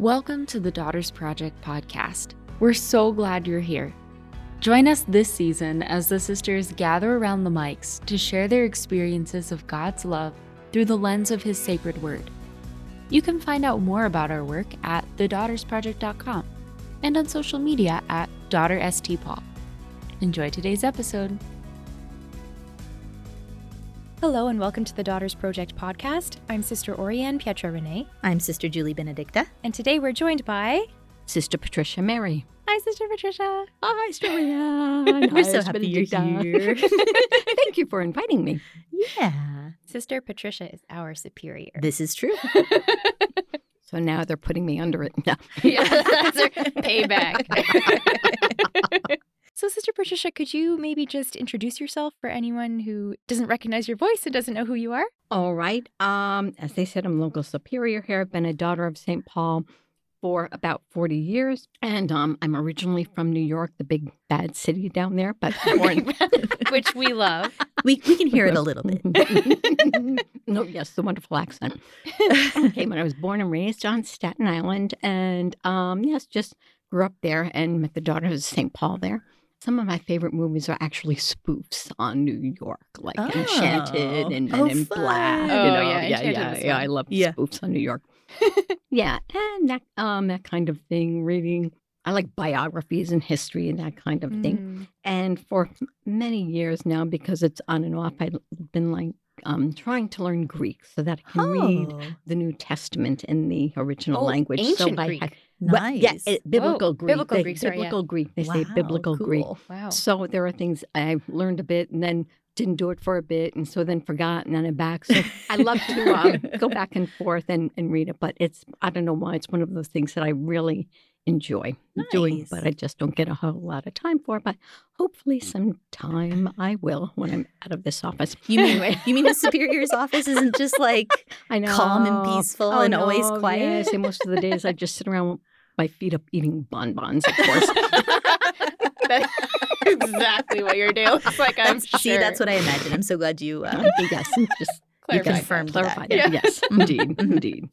Welcome to the Daughters Project podcast. We're so glad you're here. Join us this season as the sisters gather around the mics to share their experiences of God's love through the lens of His sacred word. You can find out more about our work at thedaughtersproject.com and on social media at DaughterSTPaul. Enjoy today's episode. Hello and welcome to the Daughters Project podcast. I'm Sister Orianne Pietra René, I'm Sister Julie Benedicta. and today we're joined by. Sister Patricia Mary. Hi, Sister Patricia. Hi, Storian. We're so happy you're here. Thank you for inviting me. Yeah, Sister Patricia is our superior. this is true. So now they're putting me under it. No. yeah, that's our payback. So, Sister Patricia, could you maybe just introduce yourself for anyone who doesn't recognize your voice and doesn't know who you are? All right. Um, as they said, I'm local superior here. I've been a daughter of St. Paul for about 40 years. And um, I'm originally from New York, the big bad city down there, but born Which we love. We we can hear it a little bit. no, yes, the wonderful accent. okay, when I was born and raised on Staten Island, and um, yes, just grew up there and met the daughters of St. Paul there. Some of my favorite movies are actually spoofs on New York, like Enchanted Oh. and, Oh, in Black. fun. you Oh, know, yeah, yeah, yeah, yeah. I love Yeah. spoofs on New York. yeah, and that um that kind of thing. Reading, I like biographies and history and that kind of thing. Mm. And for many years now, because it's on and off, I've been like um, trying to learn Greek so that I can read Oh, the New Testament in the original Oh, language. ancient so I Greek. Nice. well, yeah, it, biblical Greek. biblical they, Greek, sorry, yeah. biblical Greek. They say Wow, biblical Greek. Wow. So there are things I learned a bit and then didn't do it for a bit, and so then forgot, and then I'm back. So I love to um, go back and forth and, and read it, but it's I don't know why it's one of those things that I really enjoy doing, but I just don't get a whole lot of time for. But hopefully, sometime I will when I'm out of this office. You mean you mean the superior's office isn't just like I know calm and peaceful Oh, and always quiet? Yes, and most of the days I just sit around my feet up eating bonbons, of course. That's exactly what your day looks like, I'm That's- See, that's what I imagine. I'm so glad you uh, yes, just you Clarify. confirmed that. clarified. Yeah. Yes, indeed, Mhm. indeed.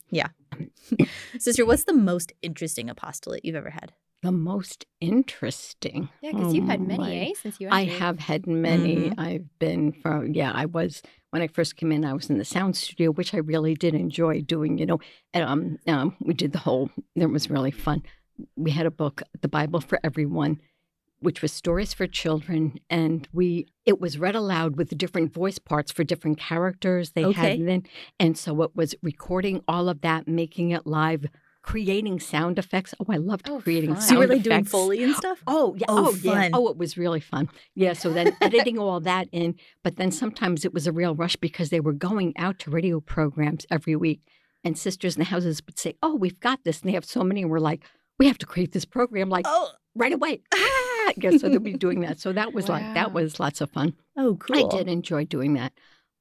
Sister, what's the most interesting apostolate you've ever had? The most interesting. Yeah, because Oh, you've had many, my. eh, since you I have had many. Mhm. I've been from, yeah, I was, when I first came in, I was in the sound studio, which I really did enjoy doing, you know. And, um, um, we did the whole, it was really fun. We had a book, The Bible for Everyone, which was stories for children. And we, it was read aloud with different voice parts for different characters they Okay. had then. And so it was recording all of that, making it live, creating sound effects. Oh, I loved Oh, creating fun. So you were sound like doing. Foley and stuff? Oh yeah. Oh, Oh, yeah. fun. Oh, it was really fun. Yeah. So then editing all that in, but then sometimes it was a real rush because they were going out to radio programs every week, and sisters in the houses would say, "Oh, we've got this," and they have so many, and we're like, "We have to create this program like Oh, right away." Ah! Yeah. So they'll be doing that. So that was like that was lots of fun. oh, cool. I did enjoy doing that.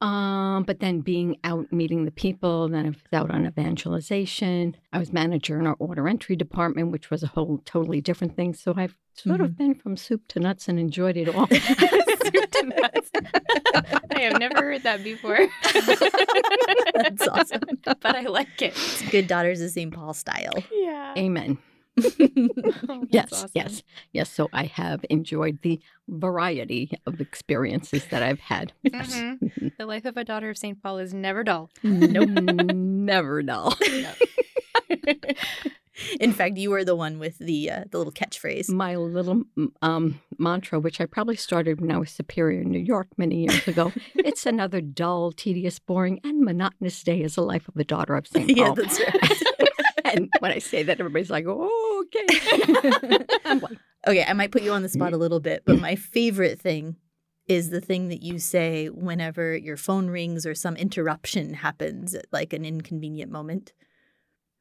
Um, but then being out meeting the people, then I was out on evangelization. I was manager in our order entry department, which was a whole totally different thing. So I've sort of been from soup to nuts and enjoyed it all. Soup to nuts. I have never heard that before. That's awesome. but I like it. It's good daughters of St. Paul style. Yeah. Amen. Oh, yes, awesome. yes, yes. So I have enjoyed the variety of experiences that I've had. Yes. Mhm. The life of a daughter of St. Paul is never dull. Nope. Never dull. In fact, you were the one with the uh, the little catchphrase. my little um, mantra, which I probably started when I was superior in New York many years ago. it's another dull, tedious, boring, and monotonous day as the life of a daughter of St. yeah, Paul. that's right. And when I say that, everybody's like, oh, okay. I'm Okay, I might put you on the spot a mm. little bit, but my favorite thing is the thing that you say whenever your phone rings or some interruption happens at like an inconvenient moment.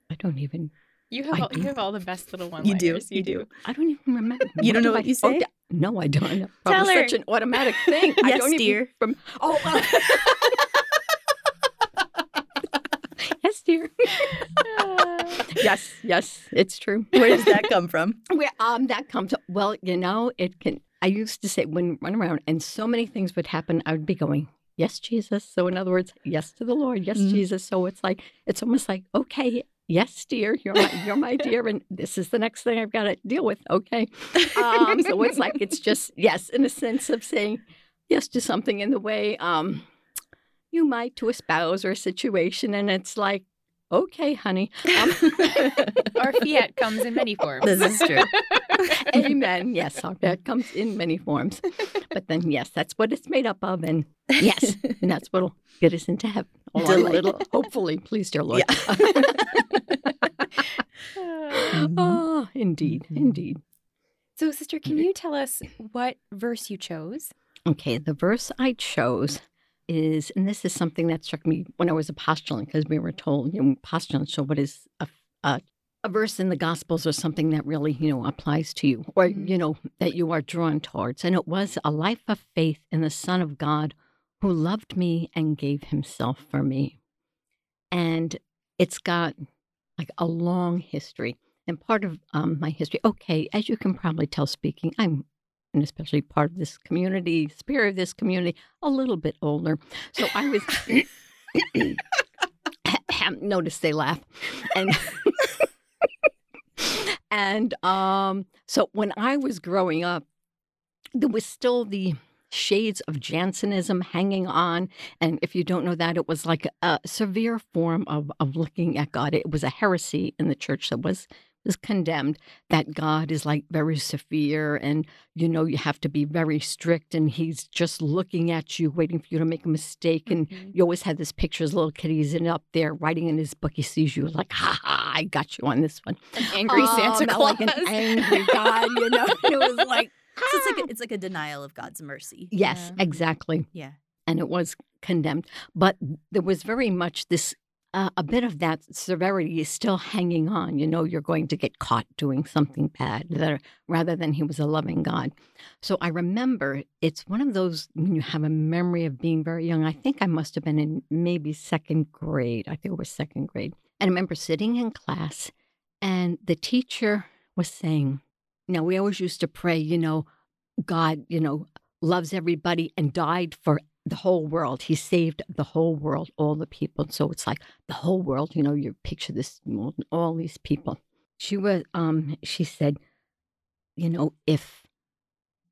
I don't even, You have I all, you have all the best little one. You do, you do. I don't even remember. You don't know do what I- you oh, say? da- no, I don't. know. Tell Probably her. such an automatic thing. I Yes, don't even dear. From, oh, well. yes, dear. yes, yes, it's true. Where does that come from? Where um that comes well, you know, it can I used to say when run around and so many things would happen, I would be going, Yes, Jesus. So in other words, yes to the Lord, yes, Mhm. Jesus. So it's like it's almost like, okay, yes, dear, you're my, you're my dear, and this is the next thing I've got to deal with. Okay. Um, so it's like it's just yes, in a sense of saying yes to something in the way um, you might to a spouse or a situation, and it's like, okay, honey. Um, Our fiat comes in many forms. This is true. Amen. Yes, our fiat comes in many forms, but then yes, that's what it's made up of, and yes, and that's what'll get us into heaven. All our little, hopefully, please, dear Lord. Mhm. oh, indeed, Mhm. indeed. So, sister, can you tell us what verse you chose? Okay, the verse I chose is, and this is something that struck me when I was a postulant, because we were told, you know, postulant, so what is a, a, a verse in the Gospels or something that really, you know, applies to you or, Mhm. you know, that you are drawn towards. And it was a life of faith in the Son of God who loved me and gave himself for me. And it's got like a long history. And part of um, my history, okay, as you can probably tell speaking, I'm and especially part of this community, spirit of this community, a little bit older. So I was notice they laugh. And and um so when I was growing up, there was still the shades of Jansenism hanging on. And if you don't know that, it was like a severe form of, of looking at God. It was a heresy in the church that was was condemned that God is like very severe and you know you have to be very strict and he's just looking at you waiting for you to make a mistake and Mhm. you always had this picture as little kid he's in up there writing in his book he sees you like ha ha I got you on this one An angry Oh, Santa Claus. like an angry God you know it was like So it's like a, it's like a denial of God's mercy. yes Yeah. exactly Yeah. and it was condemned. But there was very much this, uh, a bit of that severity is still hanging on. You know, you're going to get caught doing something bad that, rather than he was a loving God. So I remember it's one of those when you have a memory of being very young. I think I must have been in maybe second grade. I think it was second grade. And I remember sitting in class and the teacher was saying, now we always used to pray, you know, God, you know, loves everybody and died for the whole world. He saved the whole world, all the people. So it's like the whole world, you know, you picture this, all these people. She was, um, she said, you know, if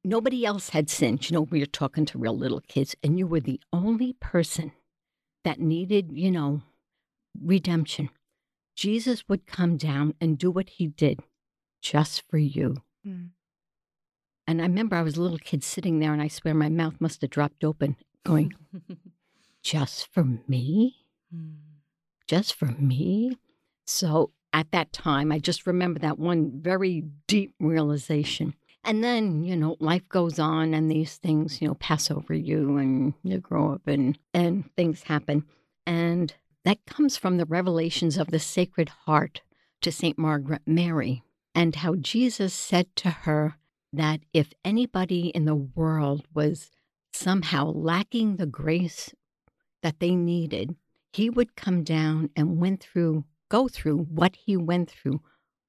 nobody else had sinned, you know, we were talking to real little kids, and you were the only person that needed, you know, redemption, Jesus would come down and do what he did just for you. Mm. And I remember I was a little kid sitting there, and I swear my mouth must have dropped open, going, just for me? Hmm. Just for me? So at that time, I just remember that one very deep realization. And then, you know, life goes on and these things, you know, pass over you and you grow up and, and things happen. And that comes from the revelations of the Sacred Heart to St. Margaret Mary and how Jesus said to her that if anybody in the world was somehow lacking the grace that they needed, he would come down and went through, go through what he went through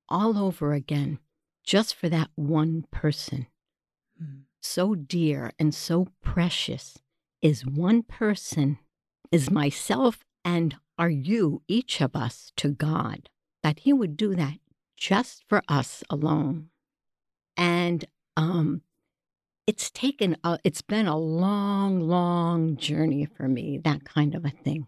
all over again, just for that one person. So dear and so precious is one person, is myself and are you, each of us, to God, that he would do that just for us alone. And um, it's taken, a, it's been a long, long journey for me, that kind of a thing.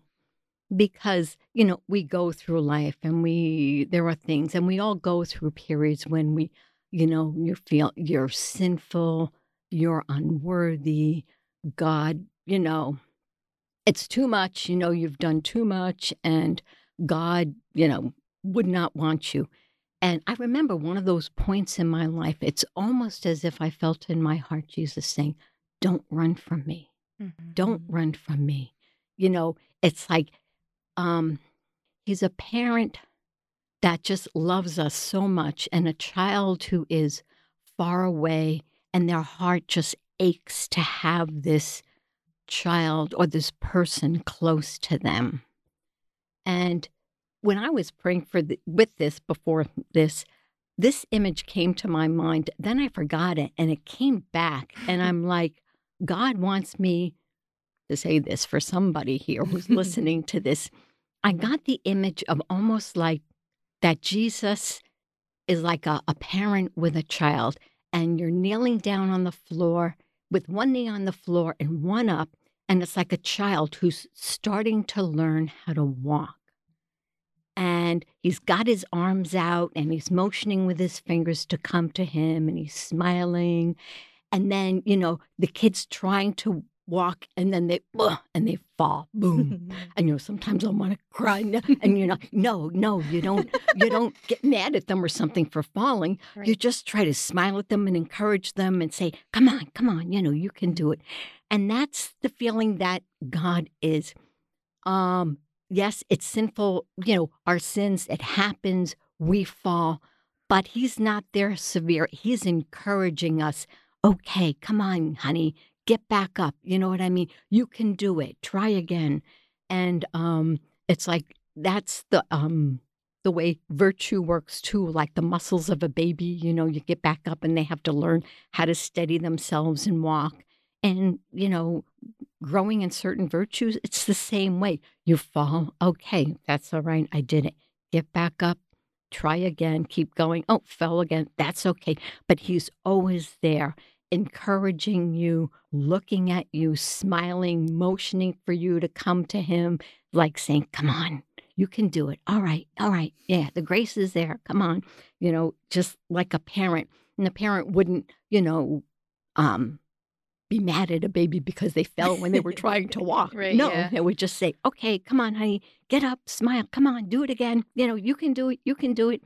Because, you know, we go through life and we, there are things, and we all go through periods when we, you know, you feel you're sinful, you're unworthy, God, you know, it's too much, you know, you've done too much, and God, you know, would not want you. And I remember one of those points in my life, it's almost as if I felt in my heart Jesus saying, Don't run from me. Mhm. Don't run from me. You know, it's like um, he's a parent that just loves us so much, and a child who is far away, and their heart just aches to have this child or this person close to them. And when I was praying for the, with this before this, this image came to my mind. Then I forgot it, and it came back, and I'm like, God wants me to say this for somebody here who's listening to this. I got the image of almost like that Jesus is like a, a parent with a child, and you're kneeling down on the floor with one knee on the floor and one up, and it's like a child who's starting to learn how to walk. And he's got his arms out and he's motioning with his fingers to come to him and he's smiling. And then, you know, the kid's trying to walk and then they and they fall boom and you know sometimes i want to cry and you're know no no you don't you don't get mad at them or something for falling Right. you just try to smile at them and encourage them and say come on come on you know you can do it and that's the feeling that god is um yes it's sinful you know our sins it happens we fall but he's not there severe he's encouraging us okay come on honey get back up you know what i mean? You can do it try again and um it's like that's the um the way virtue works too like the muscles of a baby you know you get back up and they have to learn how to steady themselves and walk and you know growing in certain virtues it's the same way you fall okay that's all right i did it get back up try again keep going oh fell again that's okay but he's always there encouraging you, looking at you, smiling, motioning for you to come to him, like saying, Come on, you can do it. All right, all right. Yeah, the grace is there. Come on. You know, just like a parent. And the parent wouldn't, you know, um, be mad at a baby because they fell when they were trying to walk. Right, no, yeah. they would just say, Okay, come on, honey, get up, smile, come on, do it again. You know, you can do it, you can do it.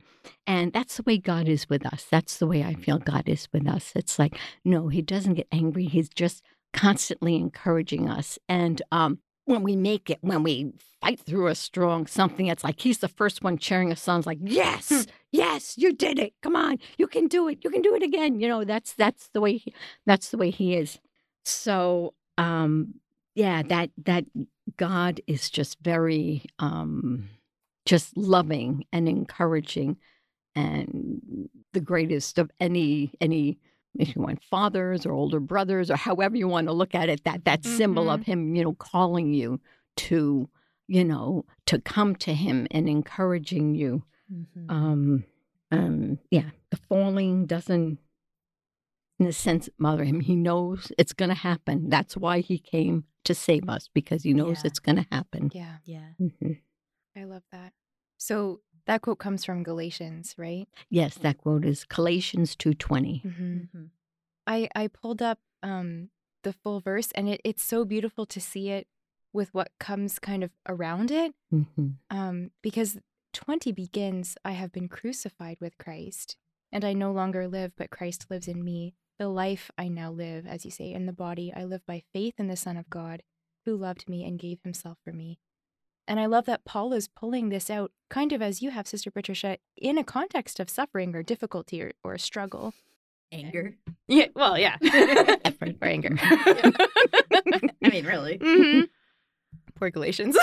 And that's the way God is with us. That's the way I feel God is with us. It's like, no, he doesn't get angry. He's just constantly encouraging us. And um, when we make it, when we fight through a strong something, it's like he's the first one cheering us on. It's like, yes, yes, you did it. Come on, you can do it. You can do it again. You know, that's that's the way he, that's the way he is. So, um, yeah, that that God is just very um, just loving and encouraging and the greatest of any any if you want fathers or older brothers or however you want to look at it that that symbol of him you know calling you to you know to come to him and encouraging you Mhm. um um yeah the falling doesn't in a sense mother him he knows it's going to happen that's why he came to save us because he knows Yeah. it's going to happen Yeah, yeah. Mhm. I love that. So that quote comes from Galatians, right? yes that quote is galatians 2.20 Mm-hmm. Mhm. I I pulled up um the full verse and it, it's so beautiful to see it with what comes kind of around it. hmm Um because 20 begins I have been crucified with Christ and I no longer live but Christ lives in me. The life I now live as you say in the body I live by faith in the son of God who loved me and gave himself for me. And I love that Paul is pulling this out kind of as you have sister Patricia in a context of suffering or difficulty or, or struggle. Anger. Yeah, well, yeah. Effort. or anger. I mean, really. hmm Poor Galatians.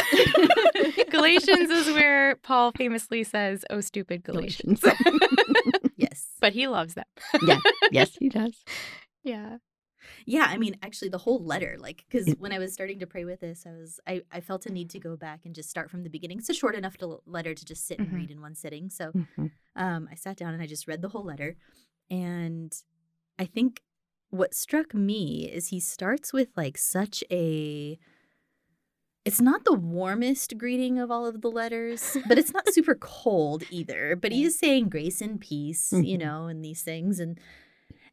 Galatians is where Paul famously says, "Oh, stupid Galatians," Yes. But he loves them. yeah yes he does Yeah. Yeah, I mean, actually, the whole letter, like, because when I was starting to pray with this, I was, I, I felt a need to go back and just start from the beginning. It's a short enough to, letter to just sit and Mhm. read in one sitting. So, Mhm. um, I sat down and I just read the whole letter. And I think what struck me is he starts with like such a. It's not the warmest greeting of all of the letters, but it's not super cold either. But he is saying grace and peace, you Mhm. know, and these things. And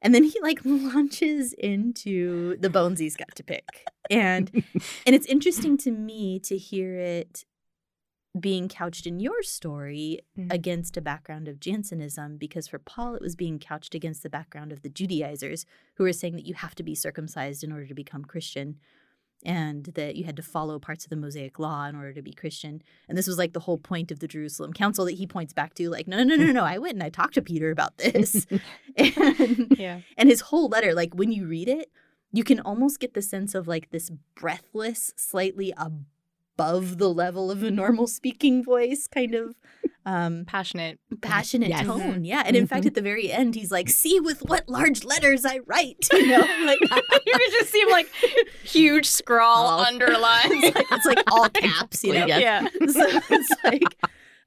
and then he like launches into the bones he's got to pick. And and it's interesting to me to hear it being couched in your story Mm. against a background of Jansenism, because for Paul, it was being couched against the background of the Judaizers who were saying that you have to be circumcised in order to become Christian and that you had to follow parts of the Mosaic law in order to be Christian. And this was like the whole mm-hmm. point of the Jerusalem Council that he points back to like, no, no, no, no, no, I went and I talked to Peter about this. and, Yeah. and his whole letter, like when you read it, you can almost get the sense of like this breathless, slightly above the level of a normal speaking voice kind of um Passionate. passionate Yes. tone. Yeah. And in fact Mhm. at the very end he's like, see with what large letters I write. You know, like you could just see him like huge scrawl Oh. underlines. it's like, it's like all caps, you know. Yes. Yeah. so it's like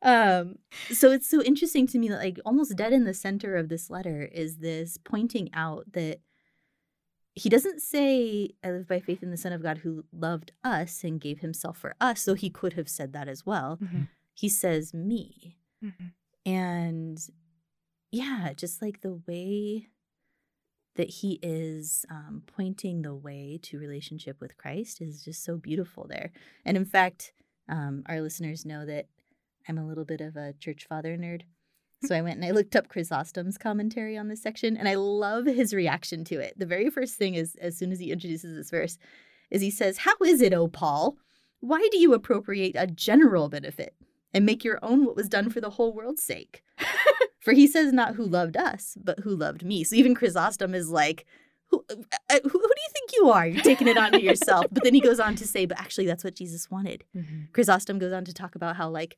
um, so it's so interesting to me that like almost dead in the center of this letter is this pointing out that he doesn't say I live by faith in the Son of God who loved us and gave himself for us, so he could have said that as well. Mm-hmm. He says me. Mm-hmm. And yeah, just like the way that he is um, pointing the way to relationship with Christ is just so beautiful there. And in fact, um, our listeners know that I'm a little bit of a church father nerd. So I went and I looked up Chrysostom's commentary on this section, and I love his reaction to it. The very first thing is, as soon as he introduces this verse, is he says, How is it, O Paul? Why do you appropriate a general benefit and make your own what was done for the whole world's sake? for he says not who loved us, but who loved me. So even Chrysostom is like, who, uh, uh who, who, do you think you are? You're taking it onto yourself. but then he goes on to say, but actually, that's what Jesus wanted. Mm-hmm. Chrysostom goes on to talk about how, like,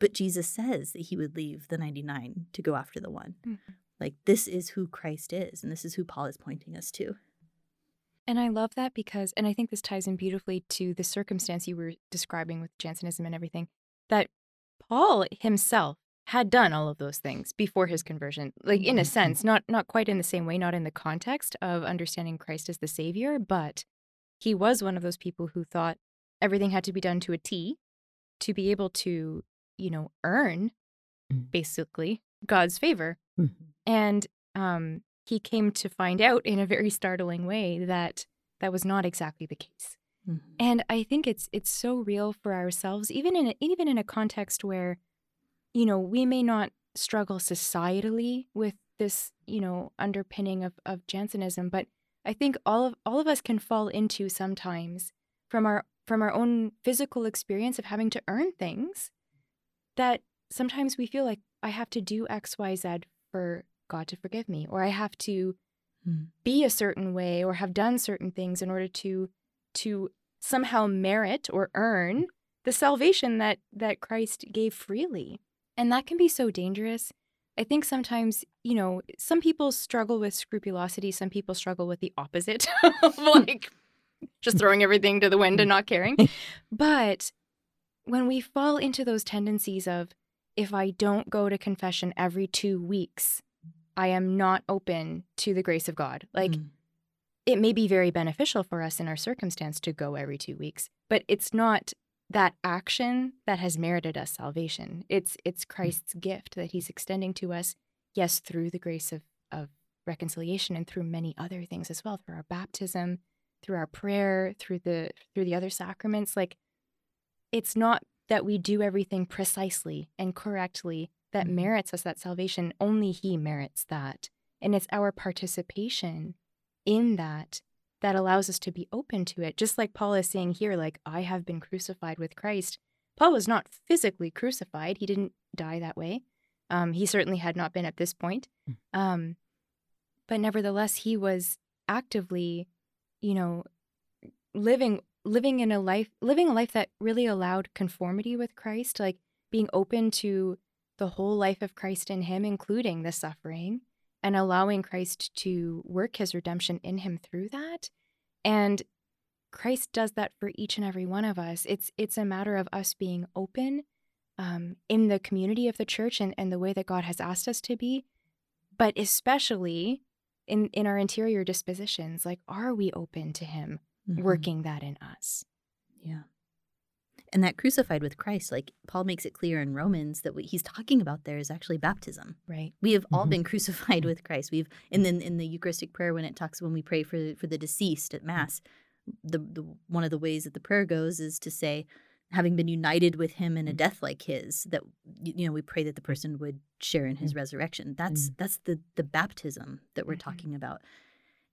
but Jesus says that he would leave the 99 to go after the one. Mm-hmm. Like, this is who Christ is, and this is who Paul is pointing us to. And I love that because, and I think this ties in beautifully to the circumstance you were describing with Jansenism and everything, that Paul himself had done all of those things before his conversion like in a mm-hmm. sense not not quite in the same way not in the context of understanding Christ as the savior but he was one of those people who thought everything had to be done to a T to be able to you know, earn mm-hmm. basically God's favor. Mm-hmm. And um, he came to find out in a very startling way that that was not exactly the case. Mm-hmm. And I think it's it's so real for ourselves, even in a, even in a context where, you know, we may not struggle societally with this, you know, underpinning of of Jansenism, but I think all of all of us can fall into sometimes from our from our own physical experience of having to earn things that sometimes we feel like I have to do X, Y, Z for God to forgive me, or I have to mm. be a certain way or have done certain things in order to to somehow merit or earn the salvation that that Christ gave freely. And that can be so dangerous. I think sometimes, you know, some people struggle with scrupulosity, some people struggle with the opposite of like just throwing everything to the wind and not caring. But when we fall into those tendencies of, if I don't go to confession every two weeks, I am not open to the grace of God. Like, mm. it may be very beneficial for us in our circumstance to go every two weeks, but it's not that action that has merited us salvation. It's it's Christ's gift that He's extending to us, yes, through the grace of, of reconciliation and through many other things as well, through our baptism, through our prayer, through the through the other sacraments. Like it's not that we do everything precisely and correctly that mm-hmm. merits us that salvation. Only He merits that. And it's our participation in that that allows us to be open to it. Just like Paul is saying here, like, I have been crucified with Christ. Paul was not physically crucified, he didn't die that way. Um, he certainly had not been at this point. Mm. Um, but nevertheless, he was actively, you know, living living in a life living a life that really allowed conformity with Christ, like being open to the whole life of Christ in him, including the suffering, and allowing Christ to work his redemption in him through that. And Christ does that for each and every one of us. It's it's a matter of us being open um, in the community of the church and, and the way that God has asked us to be, but especially in in our interior dispositions. Like, are we open to Him? Mm-hmm. working that in us. Yeah. And that crucified with Christ, like Paul makes it clear in Romans that what he's talking about there is actually baptism. Right. We have all mm-hmm. been crucified with Christ. We've and then in the Eucharistic prayer when it talks when we pray for for the deceased at Mass, the, the one of the ways that the prayer goes is to say, having been united with him in a mm. death like his, that you know, we pray that the person would share in his mm-hmm. resurrection. That's mm. that's the the baptism that we're mm-hmm. talking about.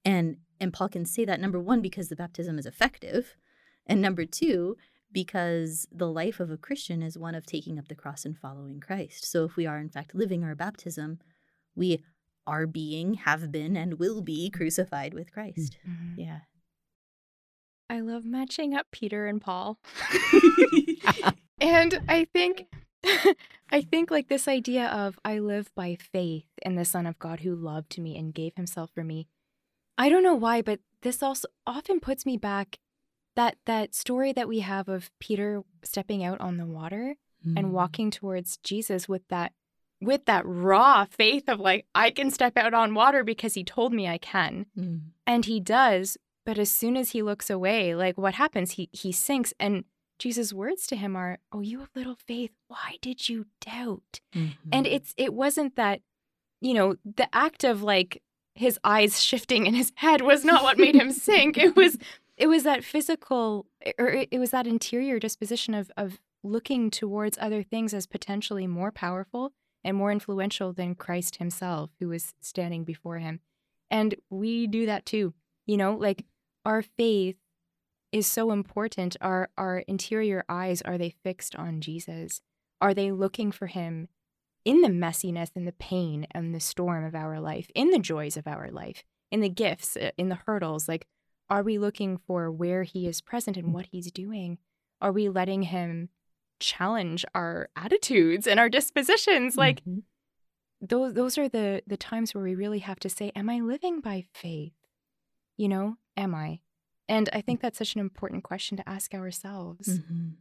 And and Paul can say that number 1 because the baptism is effective, and number 2 because the life of a Christian is one of taking up the cross and following Christ. So if we are in fact living our baptism, we are being, have been, and will be crucified with Christ. Mm-hmm. Yeah. I love matching up Peter and Paul. and I think I think like this idea of I live by faith in the Son of God who loved me and gave himself for me I don't know why, but this also often puts me back that that story that we have of Peter stepping out on the water and walking towards Jesus with that with that raw faith of like I can step out on water because he told me I can. Mm. And he does, but as soon as he looks away, like what happens? He he sinks and Jesus' words to him are, "Oh, you have little faith. Why did you doubt?" Mhm. And it's it wasn't that, you know, the act of like his eyes shifting in his head was not what made him sink. It was it was that physical or it, it was that interior disposition of of looking towards other things as potentially more powerful and more influential than Christ himself who was standing before him. And we do that too. You know, like our faith is so important. Our our interior eyes are they fixed on Jesus? Are they looking for him in the messiness and the pain and the storm of our life, in the joys of our life, in the gifts, uh, in the hurdles? Like are we looking for where he is present and what he's doing? Are we letting him challenge our attitudes and our dispositions? Like Mhm. those those are the the times where we really have to say am i living by faith you know am i and i think that's such an important question to ask ourselves Mhm.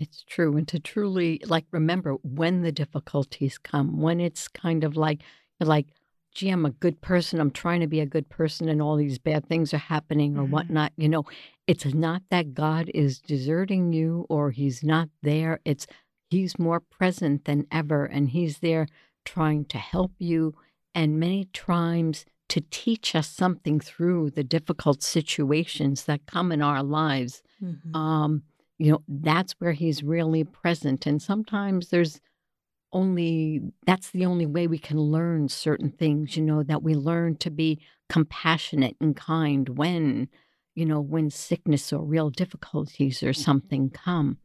It's true. And to truly like remember when the difficulties come, when it's kind of like like, gee, I'm a good person. I'm trying to be a good person and all these bad things are happening or Mhm. whatnot. You know, it's not that God is deserting you or he's not there. It's he's more present than ever and he's there trying to help you and many times to teach us something through the difficult situations that come in our lives Mhm. um, you know, that's where he's really present. And sometimes there's only, that's the only way we can learn certain things, you know, that we learn to be compassionate and kind when, you know, when sickness or real difficulties or something come.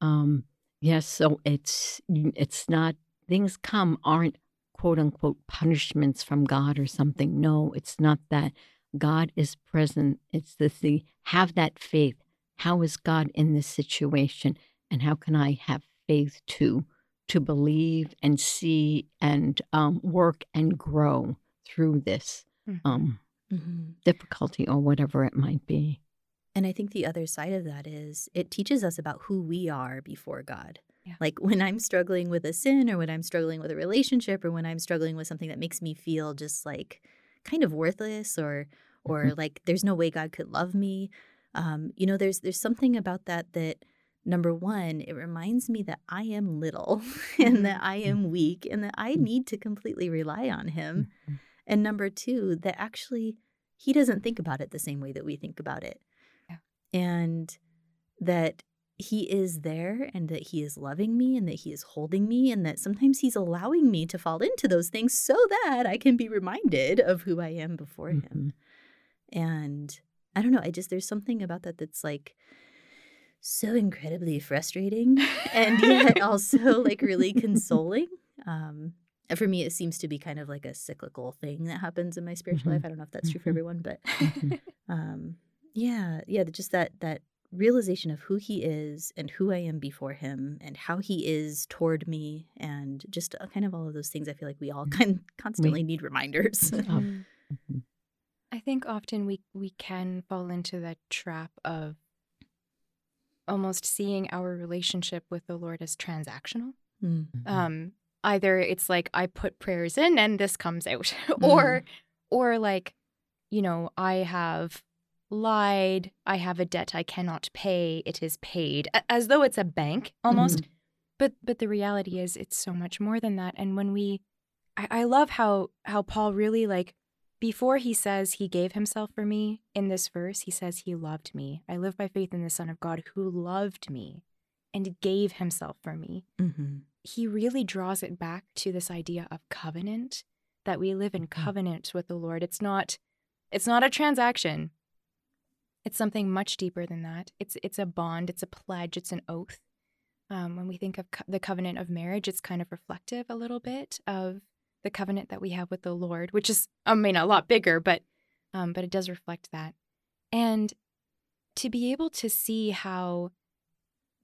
Um, yes, so it's, it's not, things come aren't quote unquote punishments from God or something. No, it's not that. God is present. It's the, the have that faith how is God in this situation, and how can I have faith to to believe and see and um, work and grow through this Mhm. um, Mhm. difficulty or whatever it might be. And I think the other side of that is it teaches us about who we are before God. Yeah. Like when I'm struggling with a sin or when I'm struggling with a relationship or when I'm struggling with something that makes me feel just like kind of worthless or or like there's no way God could love me. Um, you know, there's there's something about that that number one, it reminds me that I am little and that I am weak and that I need to completely rely on him. Mhm. And number two, that actually he doesn't think about it the same way that we think about it. Yeah. And that he is there and that he is loving me and that he is holding me and that sometimes he's allowing me to fall into those things so that I can be reminded of who I am before him. Mhm. And I don't know, I just there's something about that that's like so incredibly frustrating and yet also like really consoling. Um for me it seems to be kind of like a cyclical thing that happens in my spiritual Mhm. life. I don't know if that's true for Mhm. everyone, but Mhm. um yeah, yeah, just that that realization of who he is and who I am before him and how he is toward me and just uh, kind of all of those things I feel like we all kind constantly need reminders. Oh. I think often we we can fall into that trap of almost seeing our relationship with the lord as transactional Mm. Mhm. um either it's like i put prayers in and this comes out or or like you know i have lied i have a debt i cannot pay it is paid as though it's a bank almost but but the reality is it's so much more than that and when we I, I love how how paul really like before he says he gave himself for me in this verse he says he loved me. I live by faith in the son of god who loved me and gave himself for me. Mhm. he really draws it back to this idea of covenant that we live in Mhm. covenant with the lord. It's not it's not a transaction. It's something much deeper than that. It's it's a bond it's a pledge it's an oath. Um, when we think of co- the covenant of marriage it's kind of reflective a little bit of the covenant that we have with the lord which is i mean a lot bigger but um, but it does reflect that and to be able to see how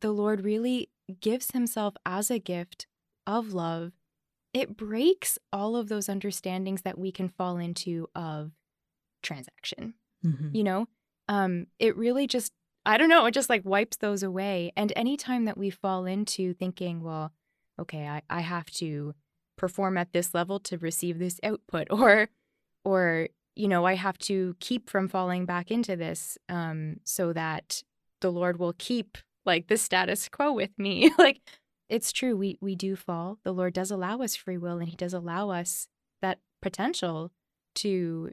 the lord really gives himself as a gift of love, it breaks all of those understandings that we can fall into of transaction. Mhm. You know, um, it really just I don't know, it just like wipes those away. And anytime that we fall into thinking, well, okay, I, I have to perform at this level to receive this output, or or you know, I have to keep from falling back into this um, so that the Lord will keep like the status quo with me. like it's true, we we do fall. The Lord does allow us free will, and He does allow us that potential to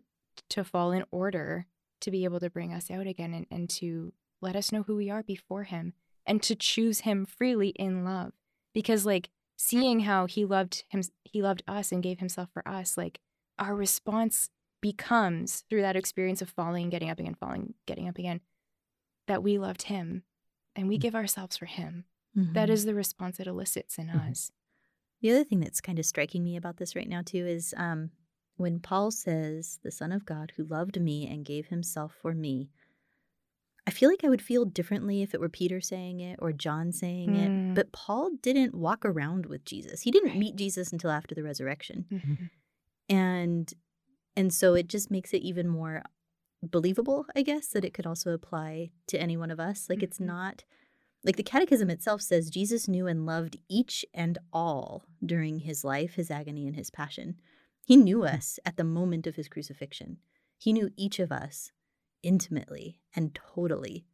to fall in order to be able to bring us out again and, and to let us know who we are before him and to choose him freely in love because like seeing how he loved him he loved us and gave himself for us like our response becomes through that experience of falling getting up again falling getting up again that we loved him and we Mm-hmm. give ourselves for him that is the response it elicits in Mhm. us The other thing that's kind of striking me about this right now, too, is um, when Paul says, the Son of God who loved me and gave himself for me, I feel like I would feel differently if it were Peter saying it or John saying Mm. it. But Paul didn't walk around with Jesus. He didn't Right. meet Jesus until after the resurrection. Mhm. And and so it just makes it even more believable, I guess, that it could also apply to any one of us. Like it's Mhm. not like the catechism itself says Jesus knew and loved each and all during his life, his agony, and his passion. He knew us at the moment of his crucifixion. He knew each of us intimately and totally.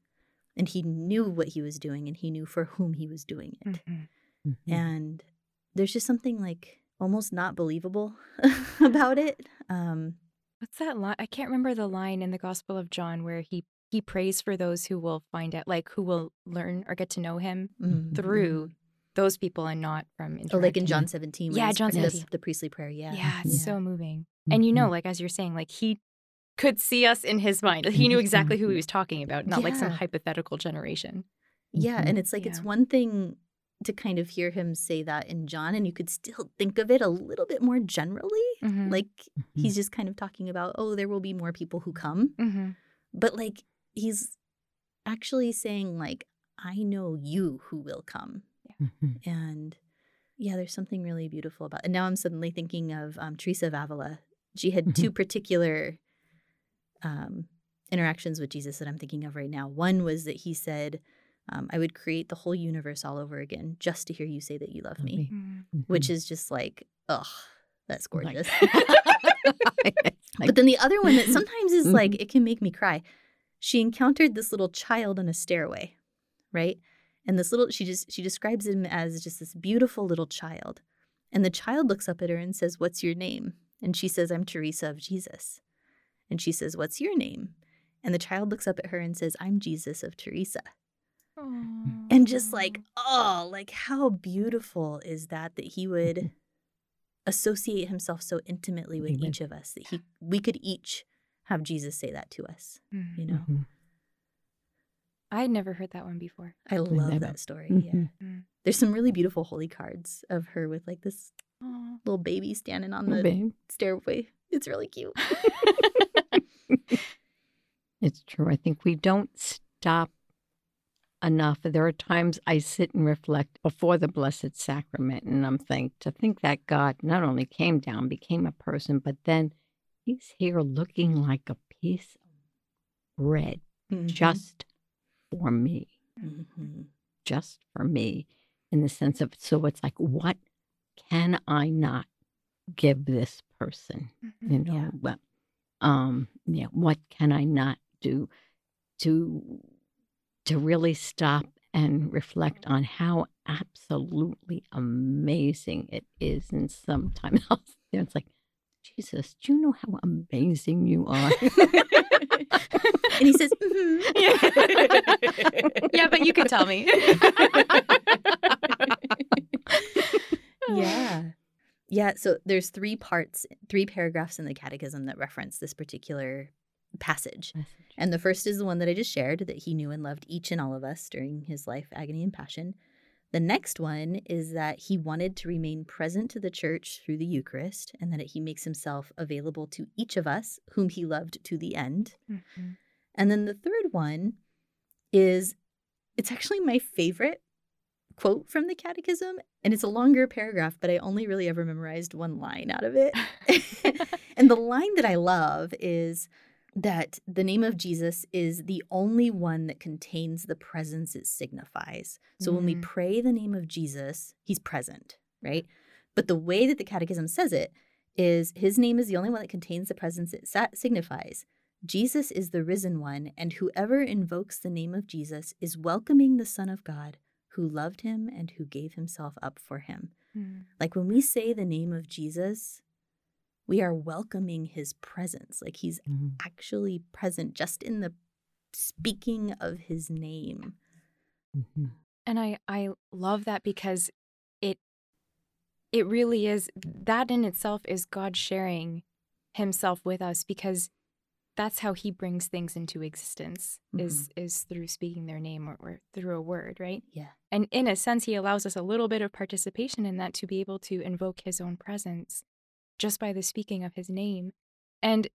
And he knew what he was doing and he knew for whom he was doing it. Mhm. Mhm. And there's just something like almost not believable about it. Um, What's that line? I can't remember the line in the Gospel of John where he he prays for those who will find out, like who will learn or get to know him mm, through those people and not from Oh, like in John 17. Yeah, he's John praying the- 17. The, priestly prayer. Yeah. Yeah, it's Yeah. so moving. And you know, like as you're saying, like he could see us in his mind. He knew exactly who he Mhm. was talking about, not like some hypothetical generation. Yeah, Mhm. and it's like it's one thing to kind of hear him say that in John, and you could still think of it a little bit more generally. Mhm. Like Mhm. he's just kind of talking about, oh, there will be more people who come. Mm-hmm. But like he's actually saying, like, I know you who will come. Mhm. And yeah, there's something really beautiful about And now I'm suddenly thinking of um, Teresa of Avila. She had two particular um, interactions with Jesus that I'm thinking of right now. One was that he said, um, I would create the whole universe all over again just to hear you say that you love me, which is just like, ugh, that's gorgeous. Like- but then the other one that sometimes is like, Mhm. it can make me cry. She encountered this little child on a stairway, right? And this little, she just, she describes him as just this beautiful little child. And the child looks up at her and says, What's your name? And she says, I'm Teresa of Jesus. And she says, What's your name? And the child looks up at her and says, I'm Jesus of Teresa. And just like, oh, like how beautiful is that that he would associate himself so intimately with Amen. each of us that he we could each have Jesus say that to us, Mhm. you know. Mhm. I'd never heard that one before. I love never- that story. Yeah. Mhm. Mm. There's some really beautiful holy cards of her with like this Aw. little baby standing on the babe. stairway. It's really cute. It's true. I think we don't stop enough. There are times I sit and reflect before the Blessed Sacrament, and I'm think to think that God not only came down, became a person, but then He's here looking like a piece of bread Mhm. just for me, Mhm. just for me, in the sense of so it's like, what can I not give this person? you know Yeah. what um yeah what can i not do to to really stop and reflect on how absolutely amazing it is and sometimes I'll it's like jesus do you know how amazing you are and he says, "Mhm." yeah, but you could tell me. yeah. Yeah, so there's three parts, three paragraphs in the catechism that reference this particular passage. And the first is the one that I just shared that he knew and loved each and all of us during his life, agony, and passion. The next one is that he wanted to remain present to the church through the Eucharist and that he makes himself available to each of us whom he loved to the end. Mhm. And then the third one is it's actually my favorite quote from the catechism. And it's a longer paragraph, but I only really ever memorized one line out of it. and the line that I love is that the name of Jesus is the only one that contains the presence it signifies. So when we Mm. pray the name of Jesus, he's present, right? But the way that the catechism says it is his name is the only one that contains the presence it sa- signifies. Jesus is the risen one, and whoever invokes the name of Jesus is welcoming the Son of God who loved him and who gave himself up for him. Mm. Like when we say the name of Jesus, we are welcoming his presence. Like he's Mhm. actually present just in the speaking of his name. Mm-hmm. And I I love that because it it really is that in itself is God sharing himself with us because that's how he brings things into existence is is through speaking their name or, or through a word, right? Yeah. And in a sense he allows us a little bit of participation in that to be able to invoke his own presence just by the speaking of his name. And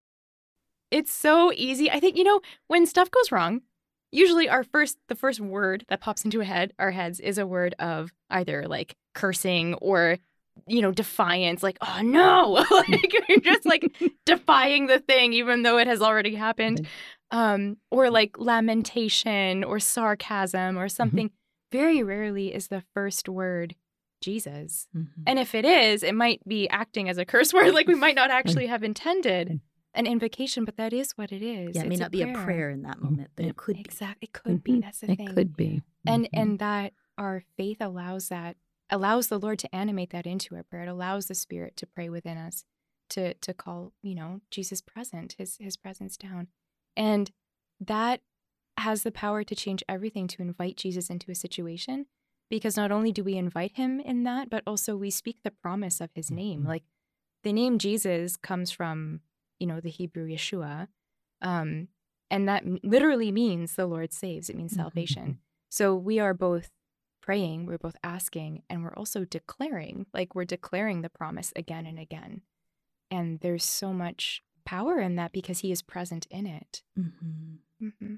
it's so easy. I think you know when stuff goes wrong, usually our first the first word that pops into a head our heads is a word of either like cursing or you know defiance like oh no like you're just like defying the thing even though it has already happened um or like lamentation or sarcasm or something very rarely is the first word jesus Mhm. and if it is it might be acting as a curse word like we might not actually have intended an invocation but that is what it is yeah, it may It's not be a prayer in that moment, but Yeah. it could be. Exactly. It could be. Mhm. That's the It thing. could be. And Mhm. and that our faith allows that allows the Lord to animate that into our prayer. It allows the Spirit to pray within us, to to call, you know, Jesus present, his his presence down. And that has the power to change everything, to invite Jesus into a situation. Because not only do we invite him in that, but also we speak the promise of his name. Mhm. Like the name Jesus comes from, you know, the Hebrew Yeshua. Um, and that literally means the Lord saves. It means Mhm. salvation. So we are both praying, we're both asking, and we're also declaring, like we're declaring the promise again and again. And there's so much power in that because he is present in it. Mhm. hmm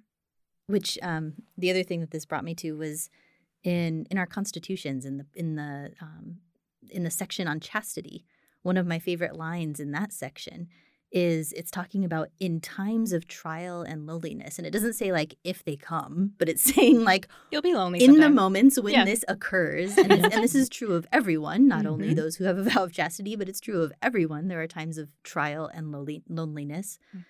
Which um, the other thing that this brought me to was in in our constitutions in the in the um, in the section on chastity. One of my favorite lines in that section is it's talking about in times of trial and loneliness and it doesn't say like if they come, but it's saying like You'll be lonely in the moments when Yeah. this occurs, and, this, and this is true of everyone, not only Mhm. those who have a vow of chastity, but it's true of everyone. There are times of trial and lowly, loneliness. Mm.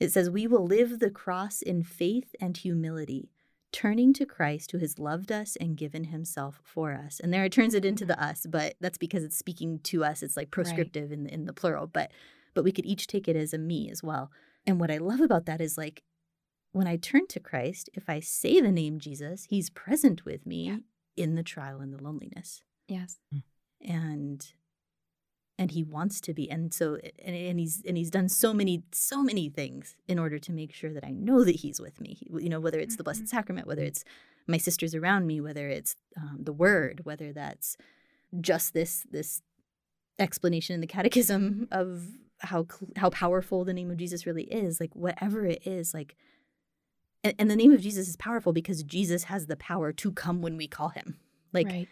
It says, We will live the cross in faith and humility, turning to Christ who has loved us and given himself for us. And there it turns it into the mm-hmm. us, but that's because it's speaking to us. It's like proscriptive in, the, in the plural, but but we could each take it as a me as well. And what I love about that is like when I turn to Christ, if I say the name Jesus, he's present with me Yeah. in the trial and the loneliness. Yes. Hmm. And and he wants to be and so and, and he's and he's done so many so many things in order to make sure that I know that he's with me. You know, whether it's the Blessed Mhm. Sacrament, whether it's my sisters around me, whether it's um, the Word, whether that's just this this explanation in the Catechism of how how powerful the name of Jesus really is. Like whatever it is, like and, and the name of Jesus is powerful because Jesus has the power to come when we call him. Like right.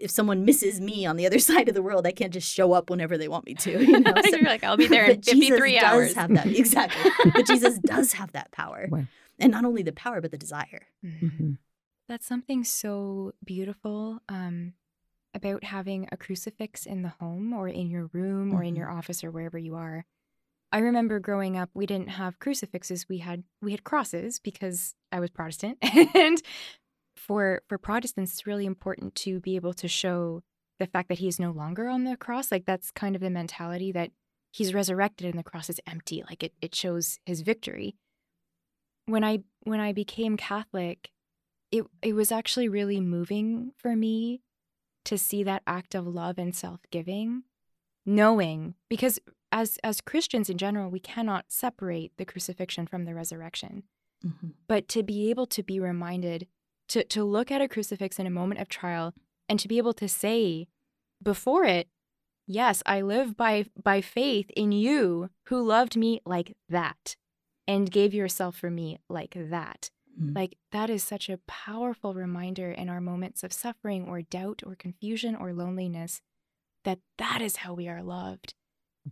If someone misses me on the other side of the world, I can't just show up whenever they want me to. You know? So- You're like, I'll be there in but Jesus 53 does hours. have that exactly. but Jesus does have that power, Wow. and not only the power but the desire. Mhm. Mhm. That's something so beautiful um, about having a crucifix in the home or in your room or in your office or wherever you are. I remember growing up, we didn't have crucifixes. We had we had crosses because I was Protestant, and for for Protestants, it's really important to be able to show the fact that he is no longer on the cross. Like that's kind of the mentality that he's resurrected and the cross is empty. Like it it shows his victory. When I when I became Catholic, it it was actually really moving for me to see that act of love and self-giving knowing because as as Christians in general we cannot separate the crucifixion from the resurrection Mhm. but to be able to be reminded to to look at a crucifix in a moment of trial and to be able to say before it yes i live by by faith in you who loved me like that and gave yourself for me like that. Mm. like that is such a powerful reminder in our moments of suffering or doubt or confusion or loneliness that that is how we are loved.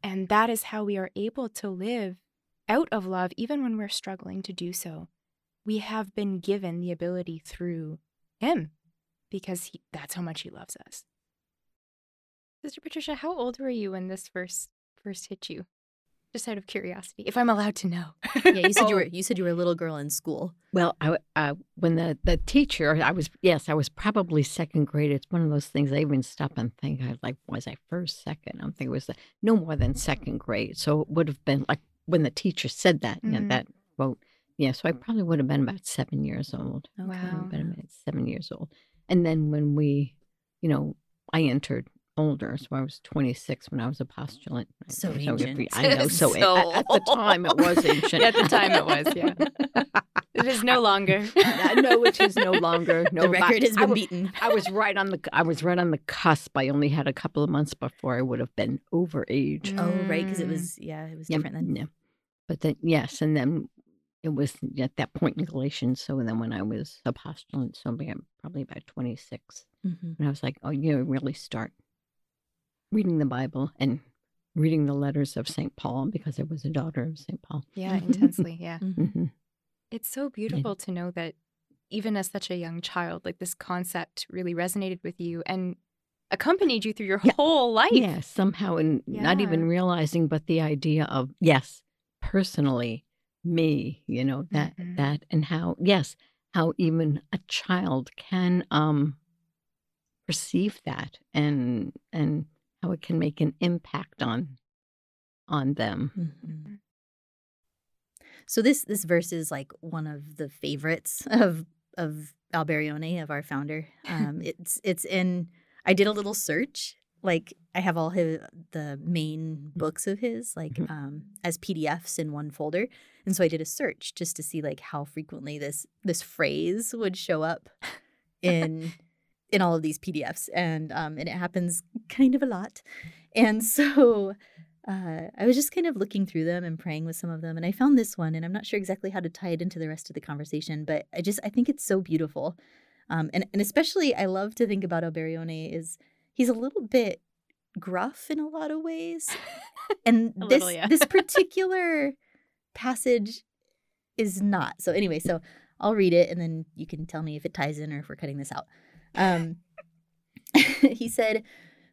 And that is how we are able to live out of love, even when we're struggling to do so, we have been given the ability through Him because he, that's how much He loves us. Sister Patricia, how old were you when this first first hit you? Just out of curiosity, if I'm allowed to know. yeah, you said you were Oh. you said you were a little girl in school. Well, I, uh, when the, the teacher, I was, yes, I was probably second grade. It's one of those things I even stop and think, I like, was I first, second? I'm thinking it was the, no more than second grade. So it would have been like when the teacher said that, you know, Mhm. that quote. Yeah, so I probably would have been about seven years old. I would Wow. been about seven years old. And then when we, you know, I entered older, so I was 26 when I was a postulant. So if ancient. I know, so, So at, at the time it was ancient. At the time it was, yeah. It is no longer. no, it is no longer. No, the record has I been wa- beaten. I was right on the I was right on the cusp. I only had a couple of months before I would have been over age. Oh, right, because it Mm. was yeah, it was Yeah, different then. yeah. But then yes, and then it was at that point in Galatians. So then when I was a postulant, so maybe I'm probably about twenty six, Mhm. and I was like, oh, you really start reading the Bible and reading the letters of Saint Paul because I was a daughter of Saint Paul. Yeah, intensely. Yeah. Mhm. hmm It's so beautiful to know that even as such a young child, like this concept really resonated with you and accompanied you through your Yeah. whole life. Yeah, somehow, and not even realizing, but the idea of yes, personally, me, you know that Mhm. that, and how yes, how even a child can um perceive that, and and how it can make an impact on on them. Mhm. So this this verse is like one of the favorites of of Alberione, of our founder. Um, it's it's in. I did a little search. Like I have all his the main books of his like Mhm. um, as PDFs in one folder, and so I did a search just to see like how frequently this this phrase would show up in in all of these PDFs, and um, and it happens kind of a lot. And so uh, I was just kind of looking through them and praying with some of them, and I found this one, and I'm not sure exactly how to tie it into the rest of the conversation, but I just I think it's so beautiful, um, and and especially I love to think about Alberione is he's a little bit gruff in a lot of ways, and this little, yeah. this particular passage is not. So anyway, so I'll read it, and then you can tell me if it ties in or if we're cutting this out. Um, he said.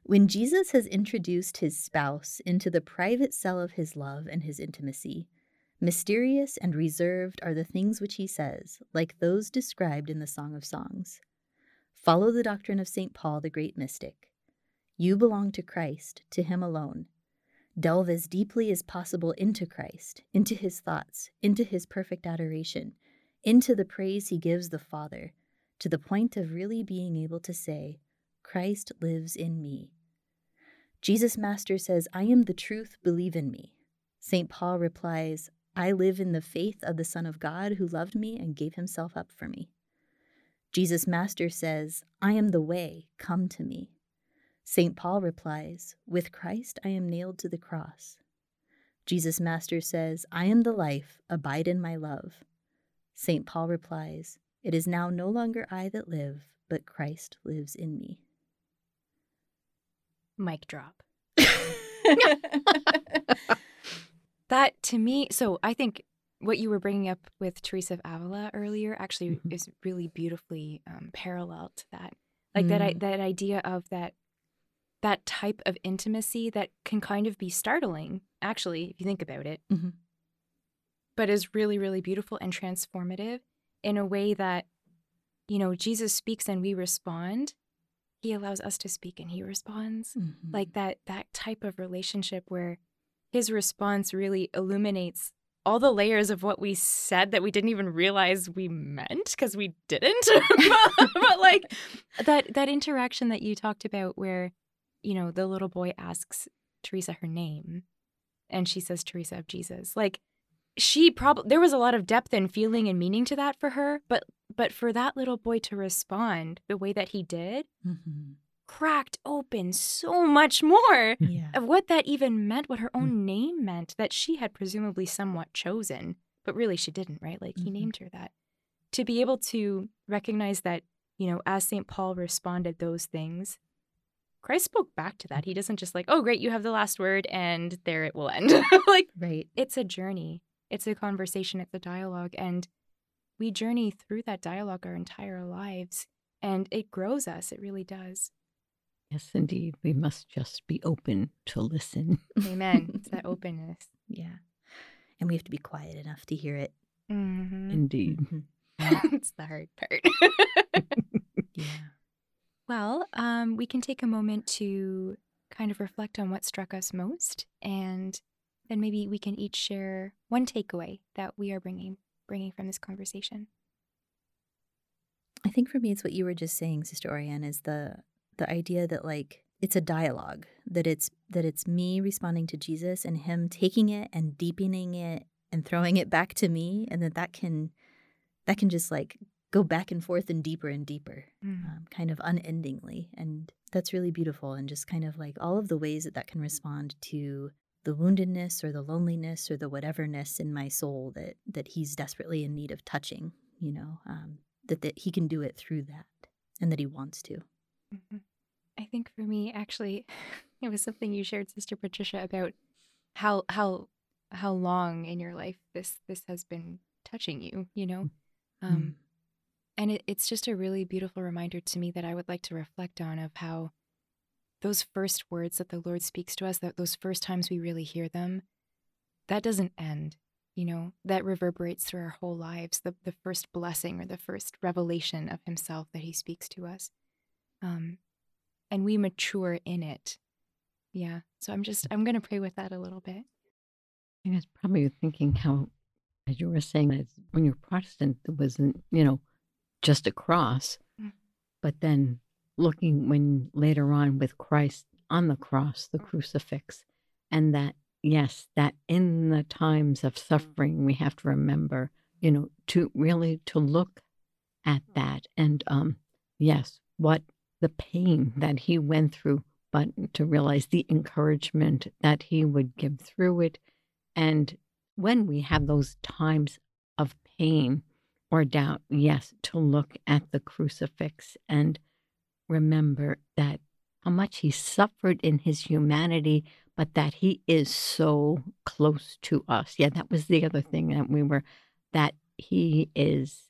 When Jesus has introduced his spouse into the private cell of his love and his intimacy, mysterious and reserved are the things which he says, like those described in the Song of Songs. Follow the doctrine of St. Paul, the great mystic. You belong to Christ, to him alone. Delve as deeply as possible into Christ, into his thoughts, into his perfect adoration, into the praise he gives the Father, to the point of really being able to say, Christ lives in me. Jesus Master says, I am the truth, believe in me. St. Paul replies, I live in the faith of the Son of God who loved me and gave himself up for me. Jesus Master says, I am the way, come to me. St. Paul replies, With Christ I am nailed to the cross. Jesus Master says, I am the life, abide in my love. St. Paul replies, It is now no longer I that live, but Christ lives in me. Mic drop. That to me, so I think what you were bringing up with Teresa of Avila earlier actually Mhm. is really beautifully um, parallel to that. Like that, I, Mm. that idea of that, that type of intimacy that can kind of be startling, actually, if you think about it, Mhm. but is really, really beautiful and transformative in a way that, you know, Jesus speaks and we respond. He allows us to speak and he responds Mhm. like that that type of relationship where his response really illuminates all the layers of what we said that we didn't even realize we meant because we didn't but like that that interaction that you talked about where you know the little boy asks teresa her name and she says teresa of jesus like she probably there was a lot of depth and feeling and meaning to that for her but but for that little boy to respond the way that he did Mhm. cracked open so much more Yeah. of what that even meant, what her own name meant that she had presumably somewhat chosen, but really she didn't, right? Like he Mhm. named her that. To be able to recognize that, you know, as St. Paul responded those things, Christ spoke back to that. He doesn't just like, oh, great, you have the last word and there it will end. like Right. it's a journey. It's a conversation, it's a dialogue. And we journey through that dialogue our entire lives. And it grows us. It really does. Yes, indeed. We must just be open to listen. Amen. it's that openness. Yeah. And we have to be quiet enough to hear it. Mm-hmm. Indeed. Mhm. it's the hard part. Yeah. Well, um, we can take a moment to kind of reflect on what struck us most, and then maybe we can each share one takeaway that we are bringing bringing from this conversation. I think for me, it's what you were just saying, Sister Orianne, is the the idea that like it's a dialogue that it's that it's me responding to Jesus and Him taking it and deepening it and throwing it back to me, and that that can that can just like go back and forth and deeper and deeper, um, kind of unendingly, and that's really beautiful. And just kind of like all of the ways that that can respond to the woundedness or the loneliness or the whateverness in my soul that that He's desperately in need of touching. You know, um, that that He can do it through that, and that He wants to. Mhm. I think for me, actually, it was something you shared, Sister Patricia, about how how how long in your life this this has been touching you. You know, um, and it, it's just a really beautiful reminder to me that I would like to reflect on of how those first words that the Lord speaks to us, that those first times we really hear them, that doesn't end. You know, that reverberates through our whole lives. The the first blessing or the first revelation of Himself that He speaks to us. Um, and we mature in it. Yeah. So I'm just I'm gonna pray with that a little bit. I was probably thinking how, as you were saying, that when you're Protestant, it wasn't, you know, just a cross, Mm. but then looking when later on with Christ on the cross, the crucifix, and that, yes, that in the times of suffering, we have to remember, you know, to really to look at that and, um, yes, what the pain that he went through, but to realize the encouragement that he would give through it. And when we have those times of pain or doubt, yes, to look at the crucifix and remember that how much he suffered in his humanity, but that he is so close to us. Yeah, that was the other thing that we were, that he is,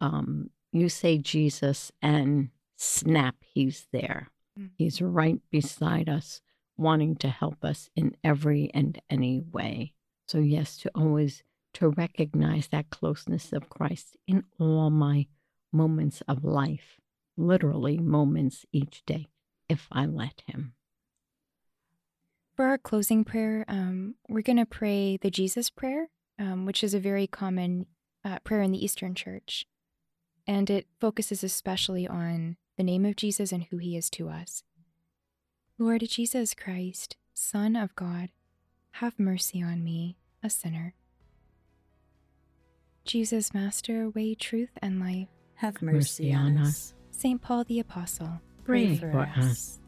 um, you say Jesus, and snap, he's there. Mm. He's right beside us, wanting to help us in every and any way. So, yes, to always to recognize that closeness of Christ in all my moments of life, literally moments each day, if I let Him. For our closing prayer, um, we're gonna pray the Jesus prayer, um, which is a very common uh, prayer in the Eastern Church, and it focuses especially on the name of Jesus and who He is to us. Lord Jesus Christ, Son of God, have mercy on me, a sinner. Jesus, Master, way, truth, and life. Have mercy on us. Saint Paul the Apostle. Pray for us.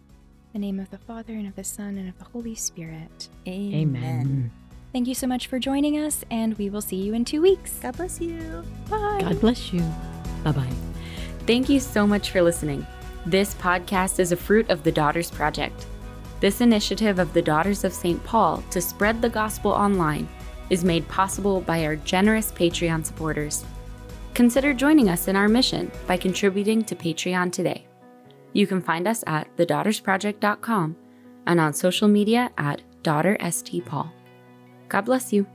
In the name of the Father, and of the Son, and of the Holy Spirit. Amen. Thank you so much for joining us, and we will see you in two weeks. God bless you. Bye. God bless you. Bye bye. Thank you so much for listening. This podcast is a fruit of the Daughters Project. This initiative of the Daughters of St. Paul to spread the gospel online is made possible by our generous Patreon supporters. Consider joining us in our mission by contributing to Patreon today. You can find us at thedaughtersproject.com and on social media at DaughterSTPaul. God bless you.